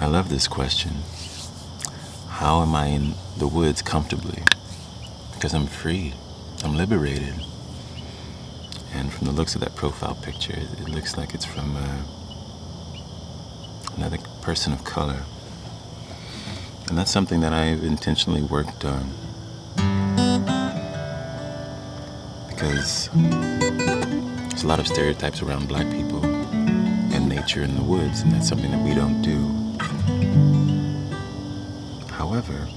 I love this question. How am I in the woods comfortably? Because I'm free, I'm liberated. And from the looks of that profile picture, it looks like it's from uh, another person of color. And that's something that I've intentionally worked on. Because there's a lot of stereotypes around black people and nature in the woods, and that's something that we don't do. However,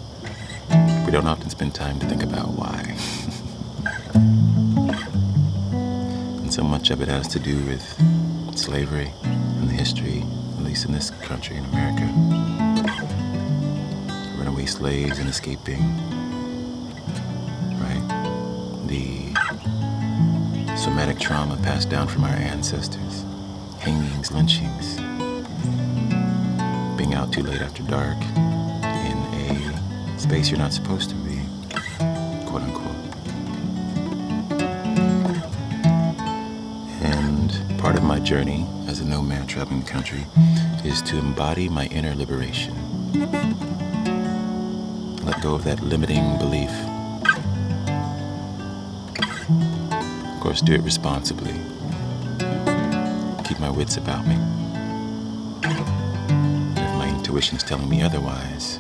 we don't often spend time to think about why. and so much of it has to do with slavery and the history, at least in this country, in America. Runaway slaves and escaping, right? The somatic trauma passed down from our ancestors, hangings, lynchings, being out too late after dark space you're not supposed to be, quote unquote. And part of my journey as a nomad traveling the country is to embody my inner liberation. Let go of that limiting belief. Of course, do it responsibly. Keep my wits about me. If my intuition's telling me otherwise,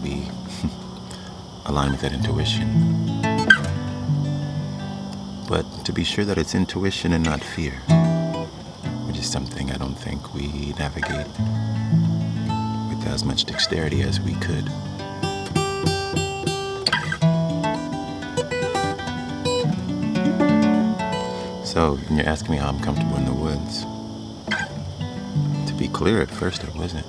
maybe align with that intuition. But to be sure that it's intuition and not fear, which is something I don't think we navigate with as much dexterity as we could. So, you're asking me how I'm comfortable in the woods, to be clear, at first I wasn't.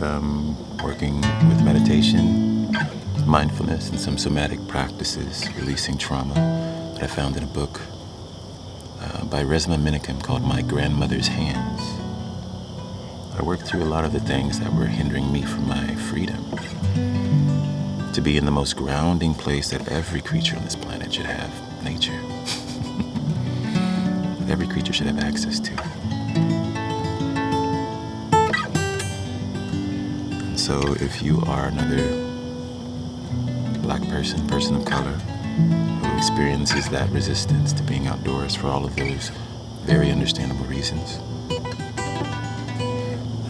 Um, working with meditation, mindfulness, and some somatic practices, releasing trauma that I found in a book uh, by Resmaa Menakem called My Grandmother's Hands. I worked through a lot of the things that were hindering me from my freedom. To be in the most grounding place that every creature on this planet should have nature. every creature should have access to. So, if you are another black person, person of color, who experiences that resistance to being outdoors for all of those very understandable reasons,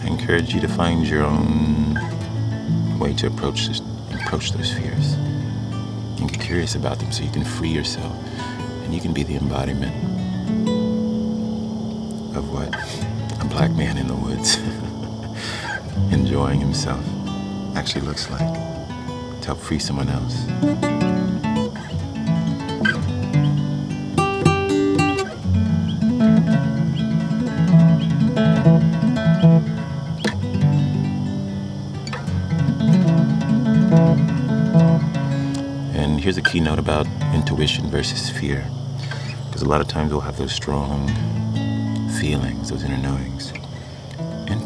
I encourage you to find your own way to approach this, approach those fears and get curious about them so you can free yourself and you can be the embodiment of what a black man in the woods enjoying himself actually looks like to help free someone else. And here's a keynote about intuition versus fear. Because a lot of times we'll have those strong feelings, those inner knowings.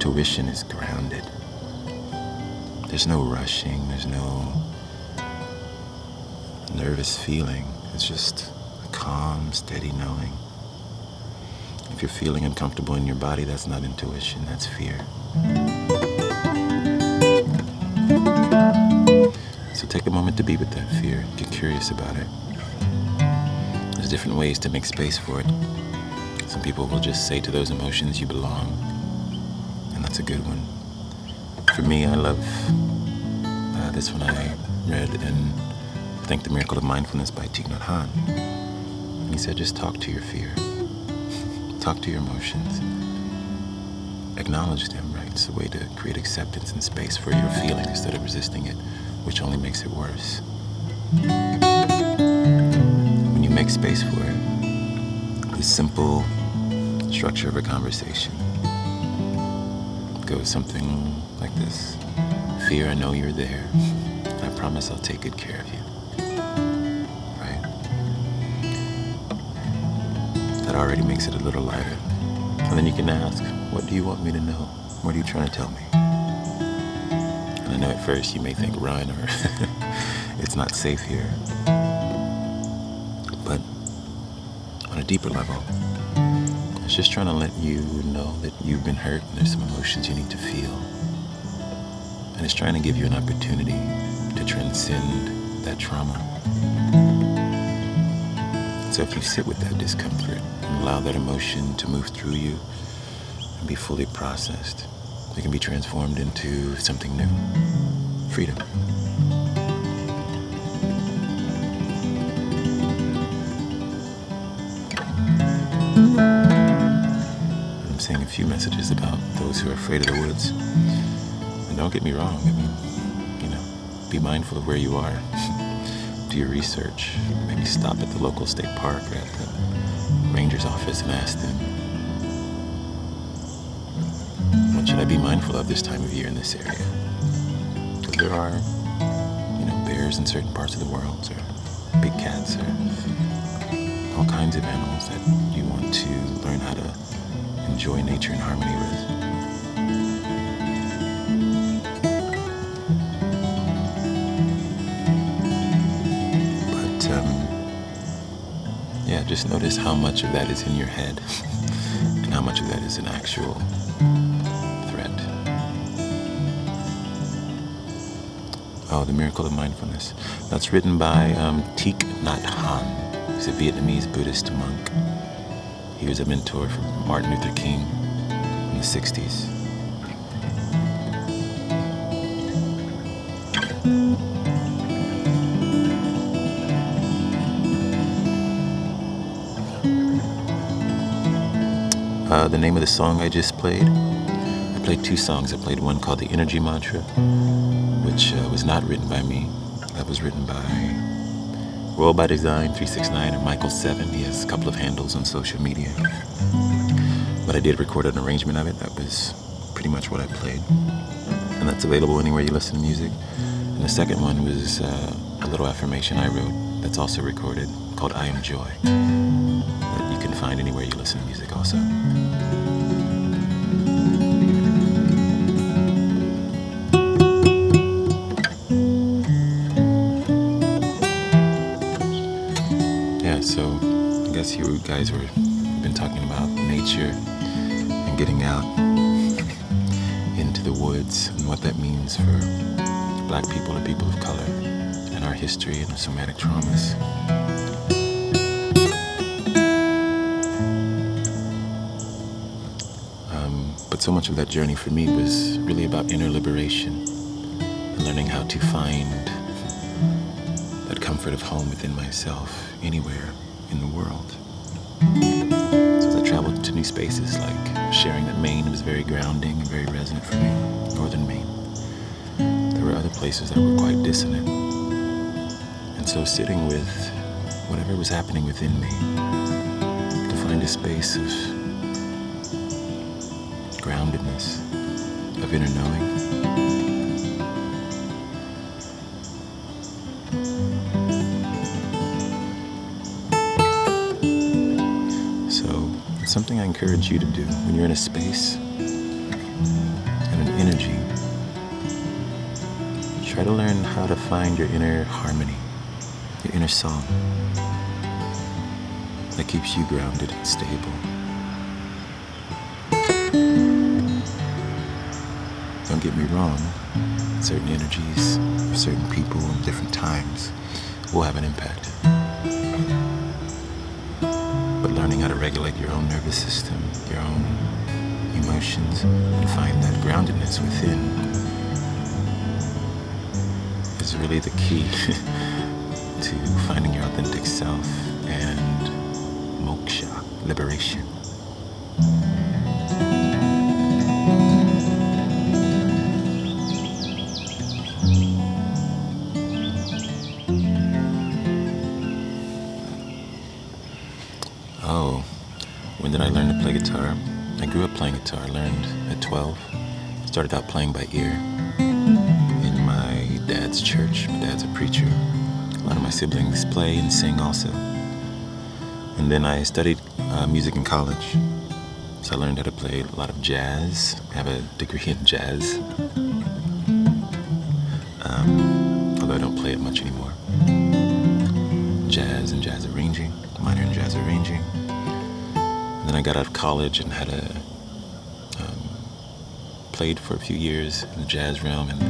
Intuition is grounded. There's no rushing, there's no nervous feeling. It's just a calm, steady knowing. If you're feeling uncomfortable in your body, that's not intuition, that's fear. So take a moment to be with that fear. Get curious about it. There's different ways to make space for it. Some people will just say to those emotions, you belong. A good one. For me, I love uh, this one I read in I think The Miracle of Mindfulness by Thich Nhat Hanh. He said, just talk to your fear. talk to your emotions. Acknowledge them, right? It's a way to create acceptance and space for your feeling instead of resisting it, which only makes it worse. When you make space for it, the simple structure of a conversation goes something like this Fear, I know you're there. I promise I'll take good care of you. Right? That already makes it a little lighter. And then you can ask, What do you want me to know? What are you trying to tell me? And I know at first you may think run or it's not safe here. But on a deeper level, It's just trying to let you know that you've been hurt and there's some emotions you need to feel. And it's trying to give you an opportunity to transcend that trauma. So if you sit with that discomfort and allow that emotion to move through you and be fully processed, it can be transformed into something new freedom. Few messages about those who are afraid of the woods. And don't get me wrong, I mean, you know, be mindful of where you are. Do your research. Maybe stop at the local state park or at the ranger's office and ask them, what should I be mindful of this time of year in this area? Because there are, you know, bears in certain parts of the world, or big cats, or all kinds of animals that you want to learn how to enjoy nature in harmony with. Um, yeah, just notice how much of that is in your head and how much of that is an actual threat. Oh, The Miracle of Mindfulness. That's written by um, Thich Nhat Hanh. He's a Vietnamese Buddhist monk. He was a mentor for Martin Luther King in the 60s. Uh, the name of the song I just played, I played two songs. I played one called The Energy Mantra, which uh, was not written by me. That was written by Roll by Design 369 and Michael 7. He has a couple of handles on social media. But I did record an arrangement of it. That was pretty much what I played. And that's available anywhere you listen to music. And the second one was uh, a little affirmation I wrote that's also recorded called I Am Joy. That you can find anywhere you listen to music also. Guys were been talking about nature and getting out into the woods and what that means for black people or people of color and our history and the somatic traumas. Um, but so much of that journey for me was really about inner liberation and learning how to find that comfort of home within myself anywhere in the world. So as I traveled to new spaces, like sharing that Maine was very grounding and very resonant for me, northern Maine. There were other places that were quite dissonant. And so sitting with whatever was happening within me to find a space of groundedness, of inner knowing. Encourage you to do when you're in a space and an energy. Try to learn how to find your inner harmony, your inner song that keeps you grounded and stable. Don't get me wrong, certain energies, certain people, and different times will have an impact. But learning how to regulate your own nervous system, your own emotions, and find that groundedness within is really the key to finding your authentic self and moksha, liberation. Guitar. I learned at 12. Started out playing by ear in my dad's church. My dad's a preacher. A lot of my siblings play and sing also. And then I studied uh, music in college. So I learned how to play a lot of jazz. I have a degree in jazz. Um, although I don't play it much anymore. Jazz and jazz arranging, minor in jazz arranging. And then I got out of college and had a played for a few years in the jazz realm and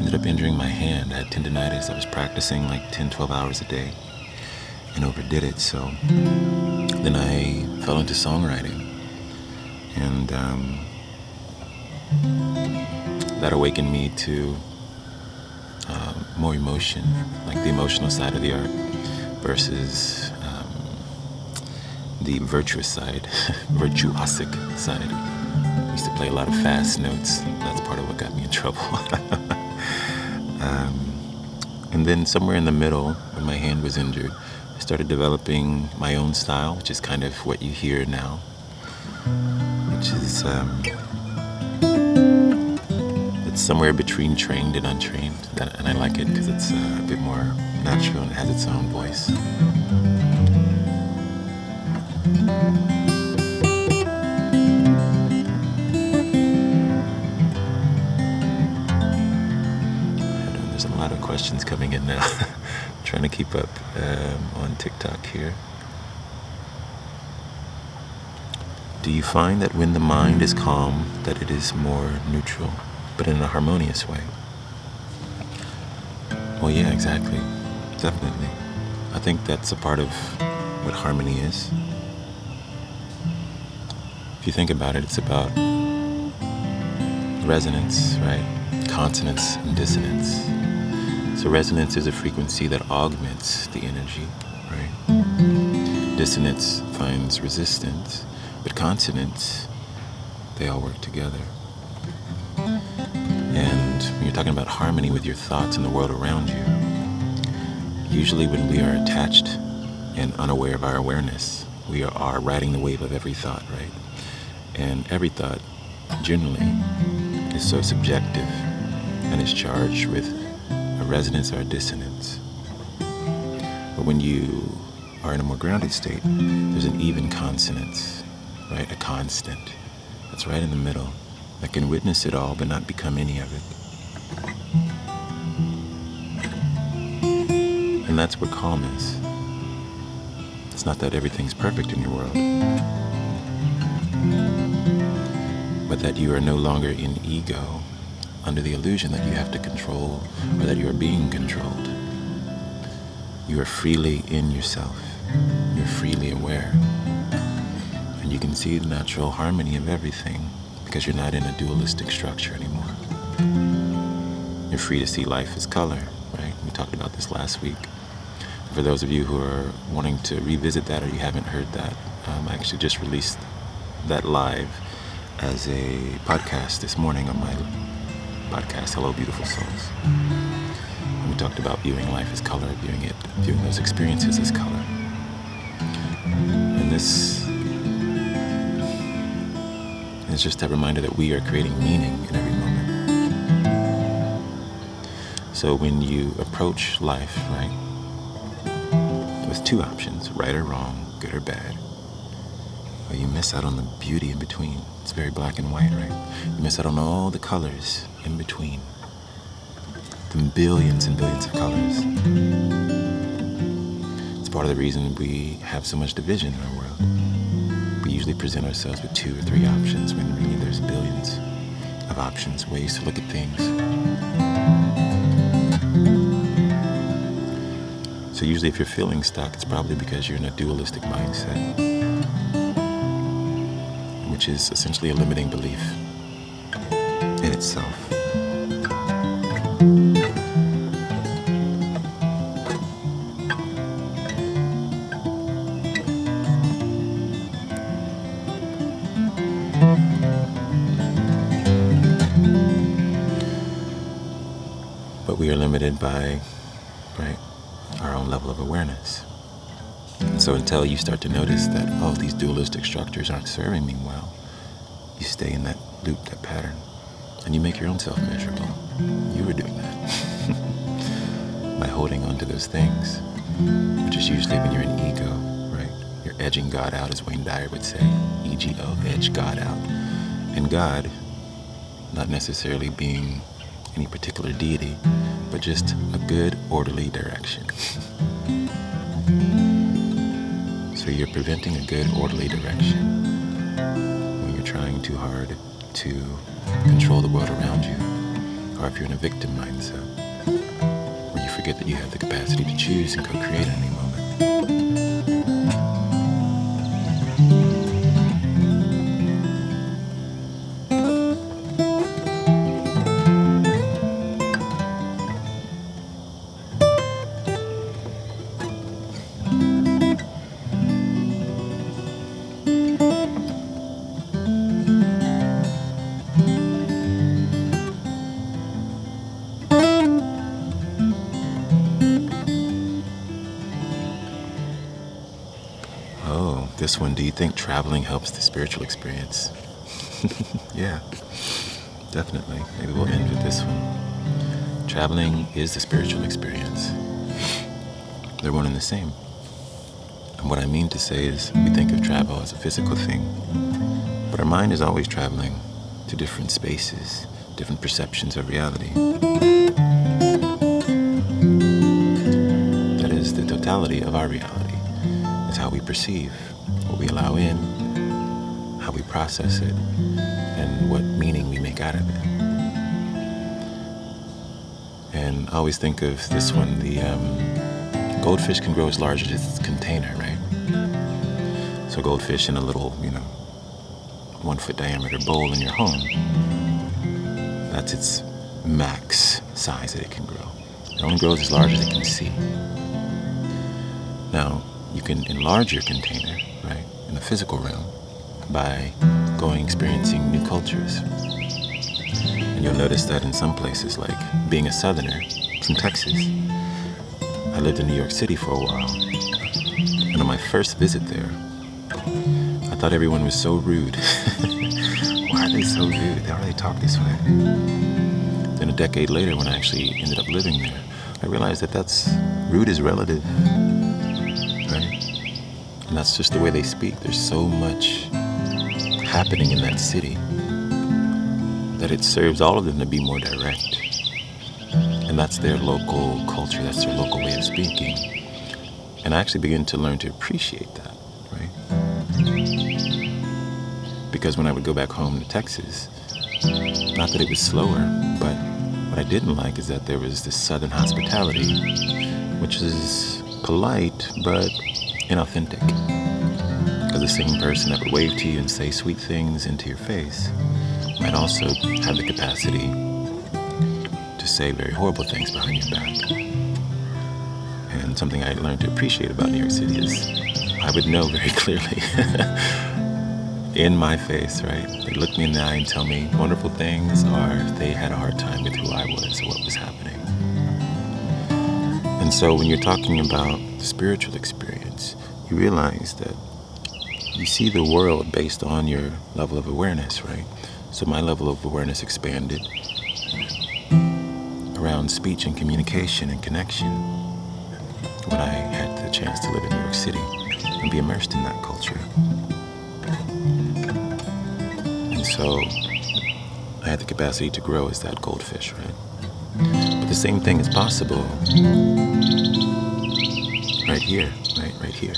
ended up injuring my hand. I had tendonitis. I was practicing like 10, 12 hours a day and overdid it. So then I fell into songwriting. And um, that awakened me to uh, more emotion, like the emotional side of the art versus um, the virtuous side, virtuosic side. I used to play a lot of fast notes. That's part of what got me in trouble. um, and then somewhere in the middle, when my hand was injured, I started developing my own style, which is kind of what you hear now, which is um, it's somewhere between trained and untrained, and I like it because it's uh, a bit more natural and it has its own voice. Questions coming in now. trying to keep up um, on TikTok here. Do you find that when the mind is calm, that it is more neutral, but in a harmonious way? Well, yeah, exactly. Definitely. I think that's a part of what harmony is. If you think about it, it's about resonance, right? Consonance and dissonance. So resonance is a frequency that augments the energy, right? Dissonance finds resistance, but consonance, they all work together. And when you're talking about harmony with your thoughts and the world around you, usually when we are attached and unaware of our awareness, we are riding the wave of every thought, right? And every thought generally is so subjective and is charged with resonance or a dissonance. But when you are in a more grounded state, there's an even consonance, right? A constant that's right in the middle that can witness it all but not become any of it. And that's where calm is. It's not that everything's perfect in your world, but that you are no longer in ego under the illusion that you have to control or that you are being controlled. You are freely in yourself. You're freely aware. And you can see the natural harmony of everything because you're not in a dualistic structure anymore. You're free to see life as color, right? We talked about this last week. For those of you who are wanting to revisit that or you haven't heard that, um, I actually just released that live as a podcast this morning on my podcast, Hello Beautiful Souls. We talked about viewing life as color, viewing it, viewing those experiences as color. And this is just a reminder that we are creating meaning in every moment. So when you approach life, right, with two options, right or wrong, good or bad, well, you miss out on the beauty in between. It's very black and white, right? You miss out on all the colors in between. The billions and billions of colors. It's part of the reason we have so much division in our world. We usually present ourselves with two or three options when really there's billions of options, ways to look at things. So usually if you're feeling stuck, it's probably because you're in a dualistic mindset, which is essentially a limiting belief in itself. But we are limited by, right, our own level of awareness. And so until you start to notice that, oh, these dualistic structures aren't serving me well, you stay in that loop, that pattern, and you make your own self miserable. You were doing that by holding on to those things, which is usually when you're in ego, right? You're edging God out, as Wayne Dyer would say, E-G-O, edge God out. And God, not necessarily being any particular deity, but just a good, orderly direction. so you're preventing a good, orderly direction when you're trying too hard to control the world around you, or if you're in a victim mindset, where you forget that you have the capacity to choose and co-create at any this one. Do you think traveling helps the spiritual experience? yeah, definitely. Maybe we'll end with this one. Traveling is the spiritual experience. They're one and the same. And what I mean to say is, we think of travel as a physical thing, but our mind is always traveling to different spaces, different perceptions of reality. That is the totality of our reality, is how we perceive, what we allow in, how we process it, and what meaning we make out of it. And I always think of this one the um, goldfish can grow as large as its container, right? So, goldfish in a little, you know, one foot diameter bowl in your home, that's its max size that it can grow. It only grows as large as it can see. Now, you can enlarge your container, right, in the physical realm by going experiencing new cultures. And you'll notice that in some places, like being a southerner from Texas, I lived in New York City for a while. And on my first visit there, I thought everyone was so rude. Why are they so rude? They talk this way? Then a decade later, when I actually ended up living there, I realized that that's rude is relative? And that's just the way they speak. There's so much happening in that city that it serves all of them to be more direct. And that's their local culture, that's their local way of speaking. And I actually began to learn to appreciate that, right? Because when I would go back home to Texas, not that it was slower, but what I didn't like is that there was this southern hospitality, which is polite but inauthentic. Because the same person that would wave to you and say sweet things into your face might also have the capacity to say very horrible things behind your back. And something I learned to appreciate about New York City is I would know very clearly in my face, right? They look me in the eye and tell me wonderful things, or they had a hard time with who I was or what was happening. And so when you're talking about the spiritual experience, you realize that you see the world based on your level of awareness, right? So my level of awareness expanded around speech and communication and connection when I had the chance to live in New York City and be immersed in that culture. And so I had the capacity to grow as that goldfish, right? But the same thing is possible right here, right, right here.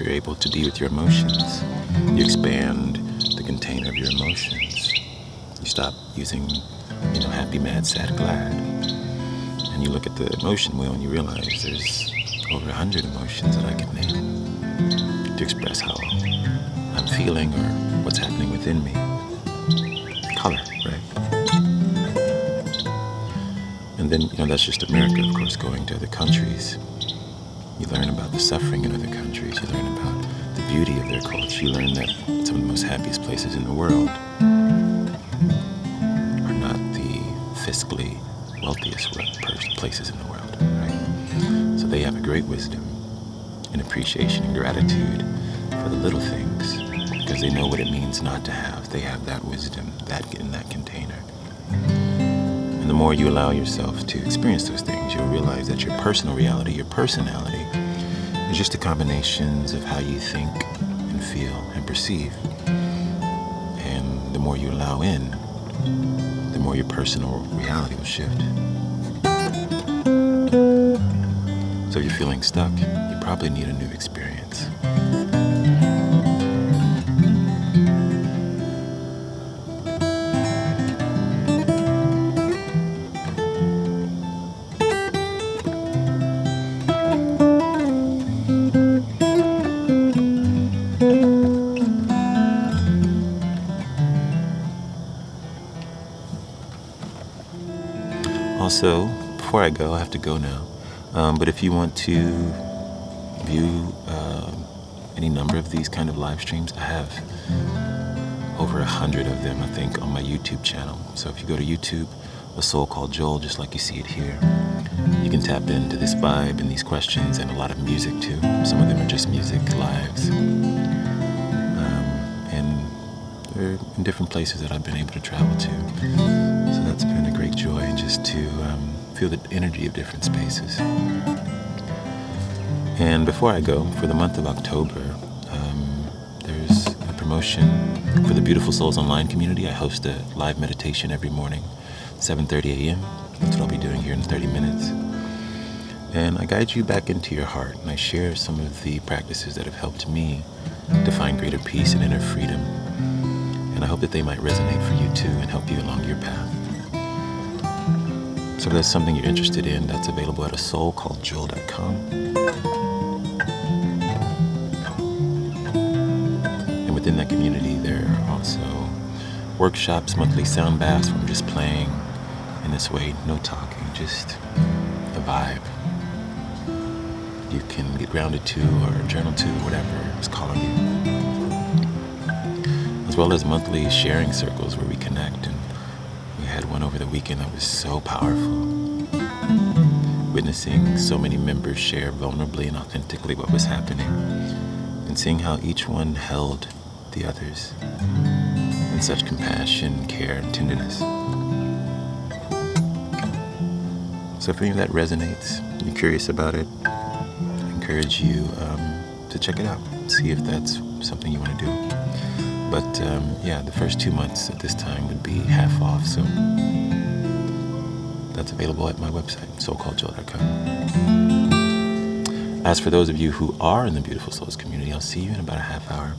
You're able to be with your emotions, you expand the container of your emotions. You stop using, you know, happy, mad, sad, glad. And you look at the emotion wheel and you realize there's over a hundred emotions that I can name to express how I'm feeling or what's happening within me. Color, right? And then, you know, that's just America, of course, going to other countries. You learn about the suffering in other countries. You learn about the beauty of their culture. You learn that some of the most happiest places in the world are not the fiscally wealthiest places in the world, right? So they have a great wisdom and appreciation and gratitude for the little things because they know what it means not to have. They have that wisdom that in that container. And the more you allow yourself to experience those things, you'll realize that your personal reality, your personality, is just the combinations of how you think and feel and perceive. And the more you allow in, the more your personal reality will shift. So if you're feeling stuck, you probably need a new experience. Before I go, I have to go now. Um, but if you want to view uh, any number of these kind of live streams, I have over a hundred of them, I think, on my YouTube channel. So if you go to YouTube, A Soul Called Joel, just like you see it here, you can tap into this vibe and these questions and a lot of music too. Some of them are just music lives. Um, and they're in different places that I've been able to travel to. So that's been a great joy just to um, feel the energy of different spaces. And before I go, for the month of October, um, there's a promotion for the Beautiful Souls Online community. I host a live meditation every morning, 7:30 a.m. That's what I'll be doing here in 30 minutes. And I guide you back into your heart, and I share some of the practices that have helped me to find greater peace and inner freedom. And I hope that they might resonate for you too and help you along your path. So if that's something you're interested in, that's available at a soul called joel.com. And within that community, there are also workshops, monthly sound baths where I'm just playing in this way, no talking, just a vibe. You can get grounded to or journal to, whatever is calling you. As well as monthly sharing circles where we connect. And we had one over the weekend that was so powerful. Witnessing so many members share vulnerably and authentically what was happening, and seeing how each one held the others in such compassion, care, and tenderness. So if any of that resonates, you're curious about it, I encourage you um, to check it out. See if that's something you want to do. But um, yeah, the first two months at this time would be half off, so that's available at my website, soulcalledjoel.com. As for those of you who are in the Beautiful Souls community, I'll see you in about a half hour.